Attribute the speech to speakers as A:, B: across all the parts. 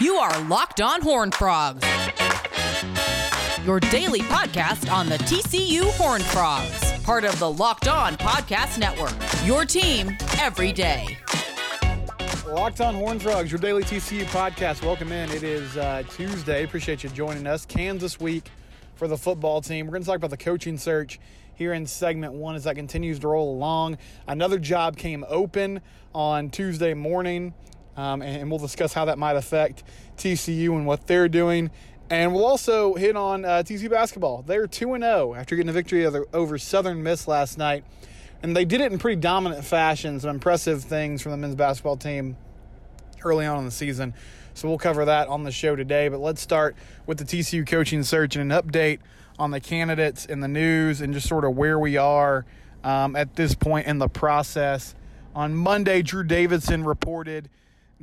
A: You are Locked On Horn Frogs, your daily podcast on the TCU Horn Frogs, part of the Locked On Podcast Network. Your team every day.
B: Locked on Horn Frogs, your daily TCU podcast. Welcome in. It is uh, Tuesday. Appreciate you joining us. Kansas week for the football team. We're going to talk about the coaching search here in segment one as that continues to roll along. Another job came open on Tuesday morning um, and, we'll discuss how that might affect TCU and what they're doing. And we'll also hit on uh, TCU basketball. They're 2 0 after getting a victory over, over Southern Miss last night. And they did it in pretty dominant fashion, some impressive things from the men's basketball team early on in the season. So we'll cover that on the show today. But let's start with the TCU coaching search and an update on the candidates and the news and just sort of where we are um, at this point in the process. On Monday, Drew Davidson reported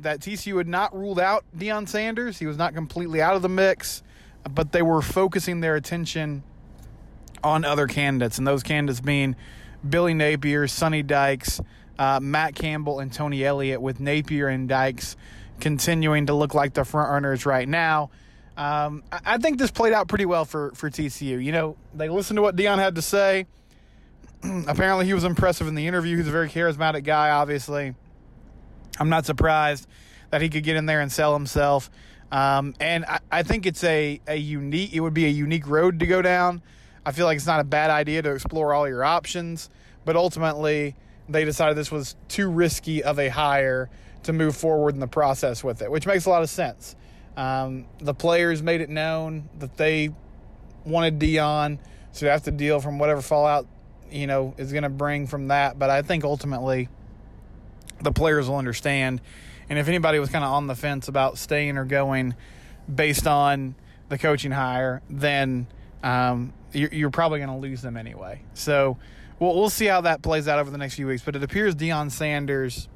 B: that TCU had not ruled out Deion Sanders. He was not completely out of the mix, but they were focusing their attention on other candidates, and those candidates being Billy Napier, Sonny Dykes, uh, Matt Campbell, and Tony Elliott, with Napier and Dykes continuing to look like the front runners right now. Um, I think this played out pretty well for, for TCU. You know, they listened to what Deion had to say. Apparently, he was impressive in the interview. He's a very charismatic guy, obviously. I'm not surprised that he could get in there and sell himself. Um, and I, I, think it's a, a unique, it would be a unique road to go down. I feel like it's not a bad idea to explore all your options, but ultimately they decided this was too risky of a hire to move forward in the process with it, which makes a lot of sense. Um, the players made it known that they wanted Deion, so they have to deal from whatever fallout you know is going to bring from that. But I think ultimately the players will understand. And if anybody was kind of on the fence about staying or going based on the coaching hire, then um, you're, you're, probably going to lose them anyway. So we'll, we'll see how that plays out over the next few weeks. But it appears Deion Sanders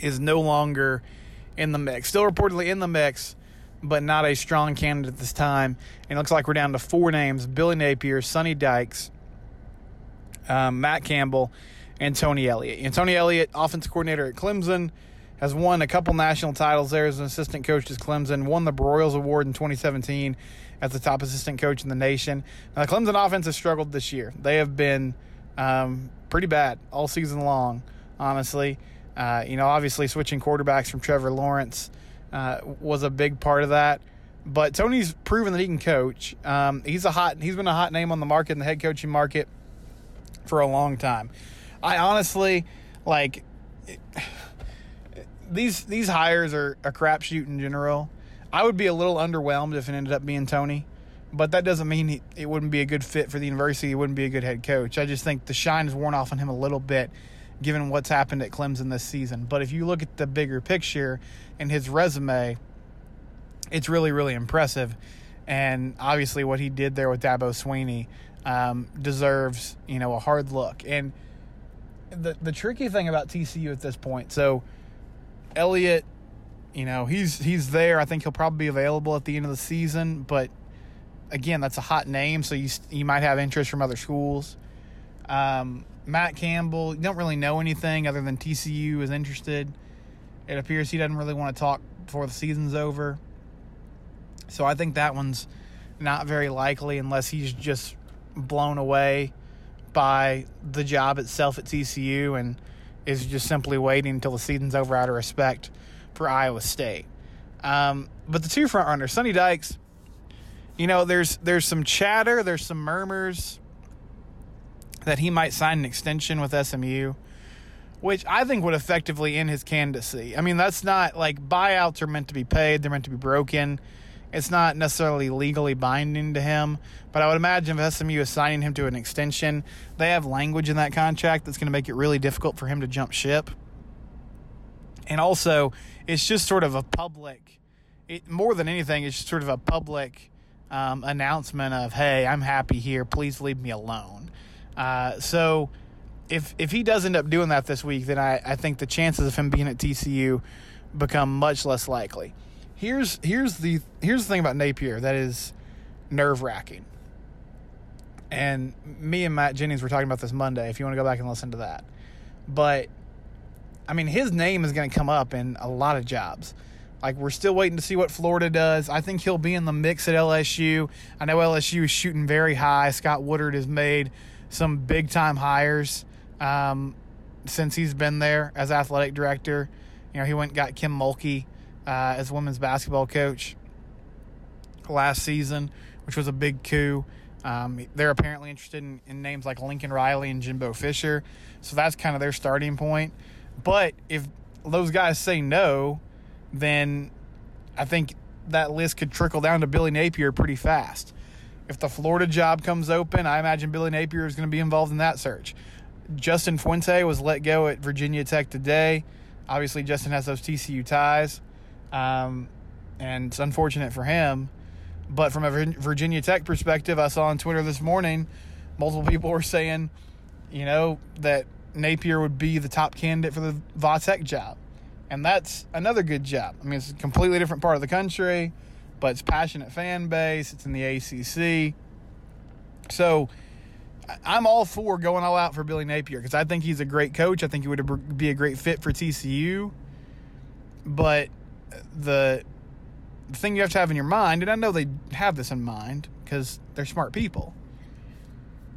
B: is no longer in the mix. Still reportedly in the mix, but not a strong candidate at this time. And it looks like we're down to four names Billy Napier, Sonny Dykes, um, Matt Campbell, and Tony Elliott. And Tony Elliott, offensive coordinator at Clemson, has won a couple national titles there as an assistant coach at Clemson, won the Broyles Award in 2017 as the top assistant coach in the nation. Now, the Clemson offense has struggled this year. They have been um, pretty bad all season long, honestly. Uh, you know, obviously switching quarterbacks from Trevor Lawrence uh, was a big part of that. But Tony's proven that he can coach. Um, he's a hot. He's been a hot name on the market in the head coaching market for a long time. I honestly like these these hires are a crapshoot in general. I would be a little underwhelmed if it ended up being Tony, but that doesn't mean he, it wouldn't be a good fit for the university. He wouldn't be a good head coach. I just think the shine has worn off on him a little bit, given what's happened at Clemson this season. But if you look at the bigger picture and his resume, it's really really impressive. And obviously, what he did there with Dabo Swinney um, deserves you know a hard look and the the tricky thing about TCU at this point. So Elliott, you know, he's he's there. I think he'll probably be available at the end of the season, but again, that's a hot name, so you you might have interest from other schools. Um, Matt Campbell, you don't really know anything other than TCU is interested. It appears he doesn't really want to talk before the season's over. So I think that one's not very likely unless he's just blown away by the job itself at TCU and is just simply waiting until the season's over out of respect for Iowa State. Um, but the two front runners, Sonny Dykes, you know, there's there's some chatter, there's some murmurs that he might sign an extension with SMU, which I think would effectively end his candidacy. I mean, that's not like buyouts are meant to be paid, they're meant to be broken. It's not necessarily legally binding to him, but I would imagine if SMU is signing him to an extension, they have language in that contract that's going to make it really difficult for him to jump ship. And also, it's just sort of a public, it, more than anything, it's just sort of a public um, announcement of, hey, I'm happy here. Please leave me alone. Uh, so if if he does end up doing that this week, then I, I think the chances of him being at TCU become much less likely here's here's the here's the thing about Napier that is nerve wracking. And me and Matt Jennings were talking about this Monday. If you want to go back and listen to that, but I mean, his name is going to come up in a lot of jobs. Like we're still waiting to see what Florida does. I think he'll be in the mix at LSU. I know LSU is shooting very high. Scott Woodward has made some big time hires um, since he's been there as athletic director. You know, he went and got Kim Mulkey uh, as women's basketball coach last season, which was a big coup. Um, they're apparently interested in, in, names like Lincoln Riley and Jimbo Fisher. So that's kind of their starting point. But if those guys say no, then I think that list could trickle down to Billy Napier pretty fast. If the Florida job comes open, I imagine Billy Napier is going to be involved in that search. Justin Fuente was let go at Virginia Tech today. Obviously, Justin has those TCU ties, um, and it's unfortunate for him. But from a Virginia Tech perspective, I saw on Twitter this morning, multiple people were saying, you know, that Napier would be the top candidate for the Va Tech job. And that's another good job. I mean, it's a completely different part of the country, but it's passionate fan base. It's in the ACC. So I'm all for going all out for Billy Napier because I think he's a great coach. I think he would be a great fit for TCU. But the the thing you have to have in your mind, and I know they have this in mind because they're smart people,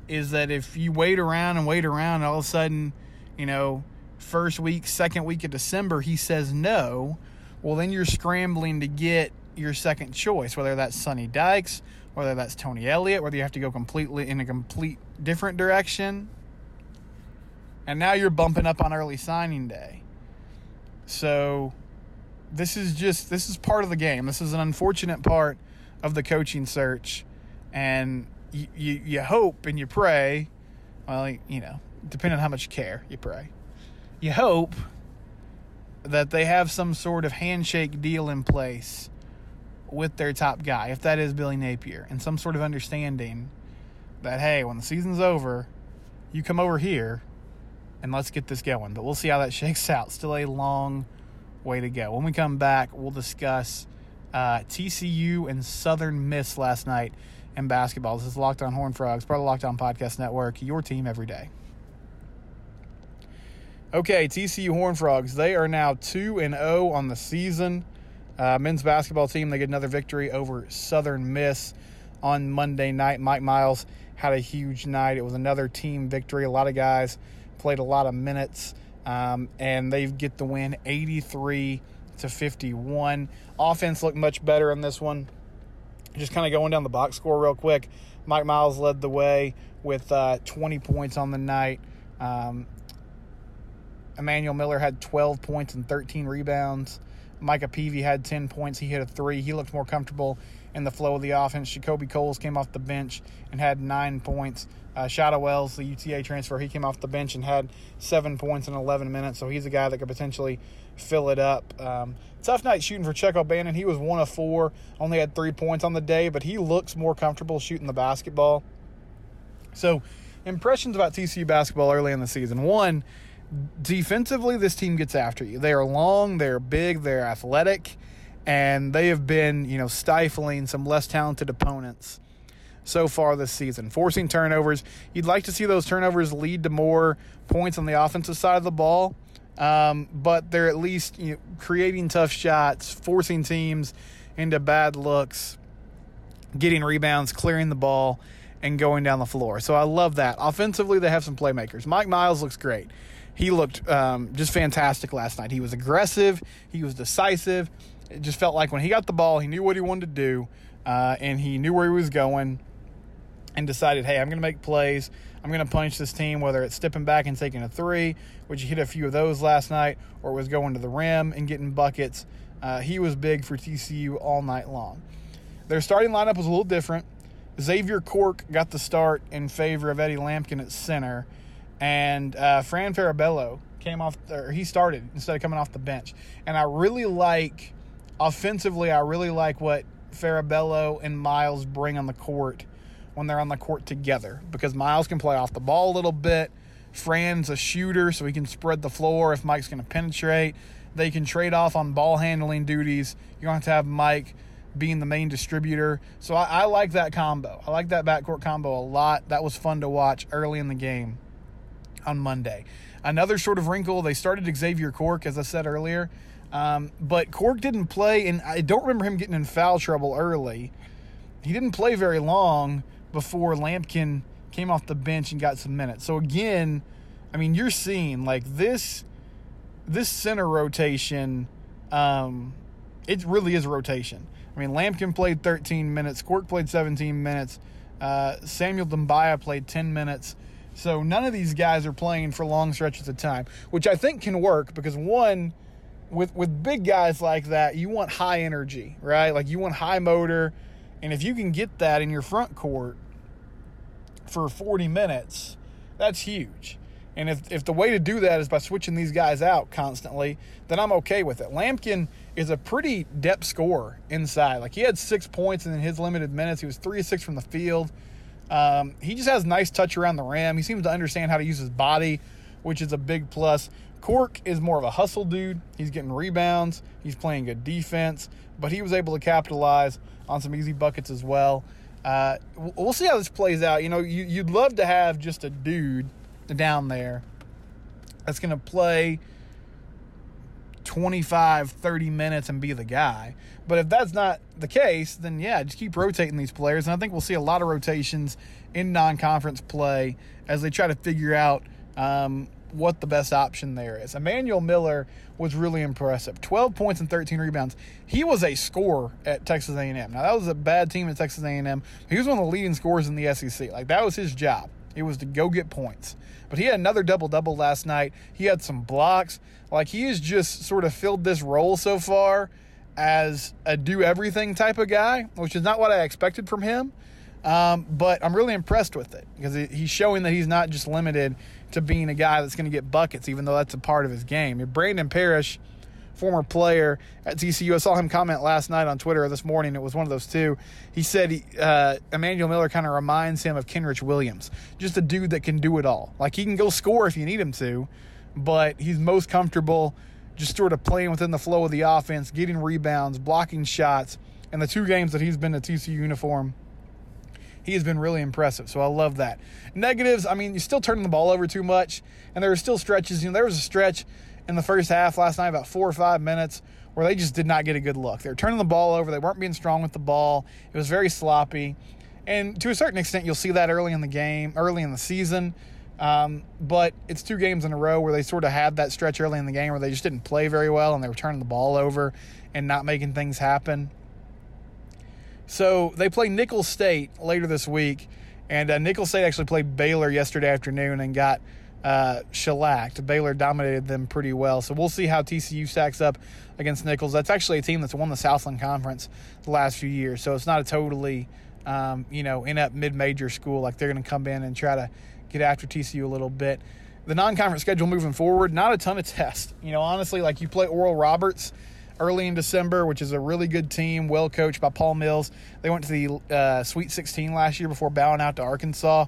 B: is that if you wait around and wait around, and all of a sudden, you know, first week, second week of December, he says no, well, then you're scrambling to get your second choice, whether that's Sonny Dykes, whether that's Tony Elliott, whether you have to go completely in a complete different direction. And now you're bumping up on early signing day. So this is just this is part of the game. This is an unfortunate part of the coaching search, and you you, you hope and you pray. Well, you know, depending on how much you care, you pray. You hope that they have some sort of handshake deal in place with their top guy, if that is Billy Napier, and some sort of understanding that hey, when the season's over, you come over here and let's get this going. But we'll see how that shakes out. Still a long way to go. When we come back, we'll discuss uh, TCU and Southern Miss last night in basketball. This is Locked On Horn Frogs, part of Locked On Podcast Network, your team every day. Okay, TCU Horn Frogs, they are now 2 and 0 on the season. Uh, men's basketball team, they get another victory over Southern Miss on Monday night. Mike Miles had a huge night. It was another team victory. A lot of guys played a lot of minutes um, and they get the win 83 to 51. Offense looked much better in this one. Just kind of going down the box score real quick. Mike Miles led the way with uh, 20 points on the night. Um, Emmanuel Miller had 12 points and 13 rebounds. Micah Peavy had 10 points. He hit a three. He looked more comfortable in the flow of the offense. JaKobe Coles came off the bench and had nine points. Uh, Shahada Wells, the UTA transfer, he came off the bench and had seven points in 11 minutes, so he's a guy that could potentially fill it up. Um, tough night shooting for Chuck O'Bannon. He was one of four, only had three points on the day, but he looks more comfortable shooting the basketball. So, impressions about TCU basketball early in the season. One, defensively, this team gets after you. They are long, they're big, they're athletic, and they have been, you know, stifling some less talented opponents so far this season. Forcing turnovers. You'd like to see those turnovers lead to more points on the offensive side of the ball. Um, but they're at least you know, creating tough shots, forcing teams into bad looks, getting rebounds, clearing the ball, and going down the floor. So I love that. Offensively, they have some playmakers. Mike Miles looks great. He looked um, just fantastic last night. He was aggressive, he was decisive. It just felt like when he got the ball, he knew what he wanted to do, uh, and he knew where he was going and decided, hey, I'm going to make plays. I'm going to punish this team, whether it's stepping back and taking a three, which he hit a few of those last night, or was going to the rim and getting buckets. Uh, he was big for TCU all night long. Their starting lineup was a little different. Xavier Cork got the start in favor of Eddie Lampkin at center, and uh, Fran Farabello came off, or he started instead of coming off the bench. And I really like, offensively, I really like what Farabello and Miles bring on the court when they're on the court together because Miles can play off the ball a little bit. Fran's a shooter, so he can spread the floor if Mike's going to penetrate. They can trade off on ball handling duties. You're going to have Mike being the main distributor. So I, I, like that combo. I like that backcourt combo a lot. That was fun to watch early in the game. on Monday. Another sort of wrinkle, they started Xavier Cork, as I said earlier, um, but Cork didn't play, and I don't remember him getting in foul trouble early. He didn't play very long before Lampkin came off the bench and got some minutes. So again, I mean, you're seeing like this this center rotation. Um, it really is a rotation. I mean, Lampkin played 13 minutes, Cork played 17 minutes, uh, Samuel Doumbia played 10 minutes. So none of these guys are playing for long stretches of time, which I think can work because one, with with big guys like that, you want high energy, right? Like you want high motor, and if you can get that in your front court for 40 minutes, that's huge. And if, if the way to do that is by switching these guys out constantly, then I'm okay with it. Lampkin is a pretty depth scorer inside. Like he had six points in his limited minutes. He was three of six from the field. Um, he just has nice touch around the rim. He seems to understand how to use his body, which is a big plus. Cork is more of a hustle dude. He's getting rebounds. He's playing good defense, but he was able to capitalize on some easy buckets as well. Uh, we'll see how this plays out. You know, you, you'd love to have just a dude down there that's going to play 25, 30 minutes and be the guy. But if that's not the case, then yeah, just keep rotating these players. And I think we'll see a lot of rotations in non conference play as they try to figure out um, what the best option there is. Emmanuel Miller was really impressive. 12 points and 13 rebounds. He was a scorer at Texas A&M. Now that was a bad team at Texas A&M. He was one of the leading scorers in the SEC. Like that was his job. It was to go get points. But he had another double double last night. He had some blocks. Like he has just sort of filled this role so far as a do everything type of guy, which is not what I expected from him. Um, but I'm really impressed with it because he's showing that he's not just limited to being a guy that's going to get buckets, even though that's a part of his game. Brandon Parrish, former player at TCU, I saw him comment last night on Twitter or this morning. It was one of those two. He said he, uh, Emmanuel Miller kind of reminds him of Kenrich Williams, just a dude that can do it all. Like he can go score if you need him to, but he's most comfortable just sort of playing within the flow of the offense, getting rebounds, blocking shots. And the two games that he's been a TCU uniform, he has been really impressive. So I love that. Negatives, I mean, you're still turning the ball over too much, and there are still stretches. You know, there was a stretch in the first half last night, about four or five minutes, where they just did not get a good look. They were turning the ball over. They weren't being strong with the ball. It was very sloppy. And to a certain extent, you'll see that early in the game, early in the season. Um, but it's two games in a row where they sort of had that stretch early in the game where they just didn't play very well and they were turning the ball over and not making things happen. So they play Nicholls State later this week, and uh, Nicholls State actually played Baylor yesterday afternoon and got uh, shellacked. Baylor dominated them pretty well. So we'll see how TCU stacks up against Nicholls. That's actually a team that's won the Southland Conference the last few years, so it's not a totally um, you know inept mid-major school like they're going to come in and try to get after TCU a little bit. The non-conference schedule moving forward, not a ton of tests. You know, honestly, like you play Oral Roberts early in December, which is a really good team, well coached by Paul Mills. They went to the uh, Sweet 16 last year before bowing out to Arkansas.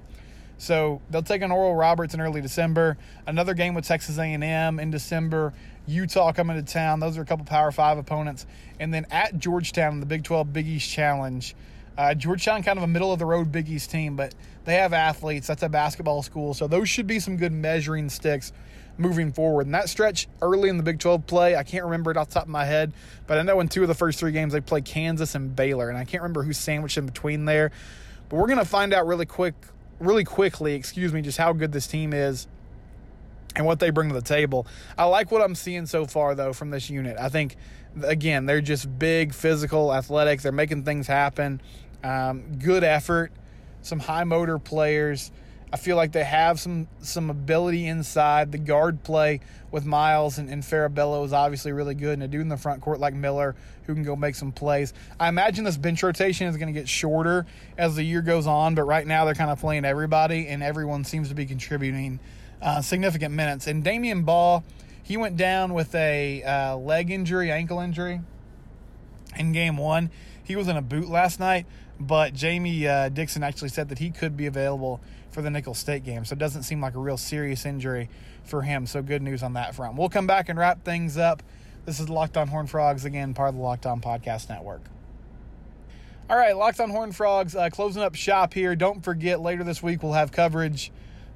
B: So they'll take on Oral Roberts in early December. Another game with Texas A&M in December. Utah coming to town. Those are a couple Power Five opponents, and then at Georgetown in the Big 12 Big East Challenge. Uh, Georgetown, kind of a middle of the road Big East team, but they have athletes. That's a basketball school, so those should be some good measuring sticks moving forward. And that stretch early in the Big 12 play, I can't remember it off the top of my head, but I know in two of the first three games they played Kansas and Baylor, and I can't remember who's sandwiched in between there. But we're going to find out really quick, really quickly, excuse me, just how good this team is and what they bring to the table. I like what I'm seeing so far, though, from this unit. I think, again, they're just big, physical, athletic. They're making things happen. Um, good effort, some high motor players. I feel like they have some some ability inside. The guard play with Miles and, and Farabello is obviously really good, and a dude in the front court like Miller who can go make some plays. I imagine this bench rotation is going to get shorter as the year goes on, but right now they're kind of playing everybody, and everyone seems to be contributing uh, significant minutes. And Damion Baugh, he went down with a uh, leg injury, ankle injury in game one. He was in a boot last night, but Jamie uh, Dixon actually said that he could be available for the Nicholls State game. So it doesn't seem like a real serious injury for him. So good news on that front. We'll come back and wrap things up. This is Locked On Horn Frogs, again, part of the Locked On Podcast Network. All right, Locked On Horn Frogs, uh, closing up shop here. Don't forget, later this week we'll have coverage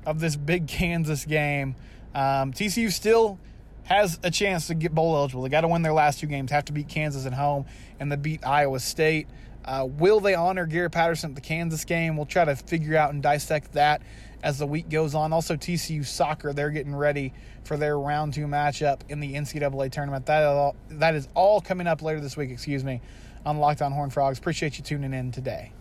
B: of this big Kansas game. Um, TCU still has a chance to get bowl eligible. They got to win their last two games, have to beat Kansas at home, and then beat Iowa State. Uh, will they honor Garrett Patterson at the Kansas game? We'll try to figure out and dissect that as the week goes on. Also, TCU soccer, they're getting ready for their round two matchup in the NCAA tournament. That is all, that is all coming up later this week, excuse me, on Locked On Horn Frogs. Appreciate you tuning in today.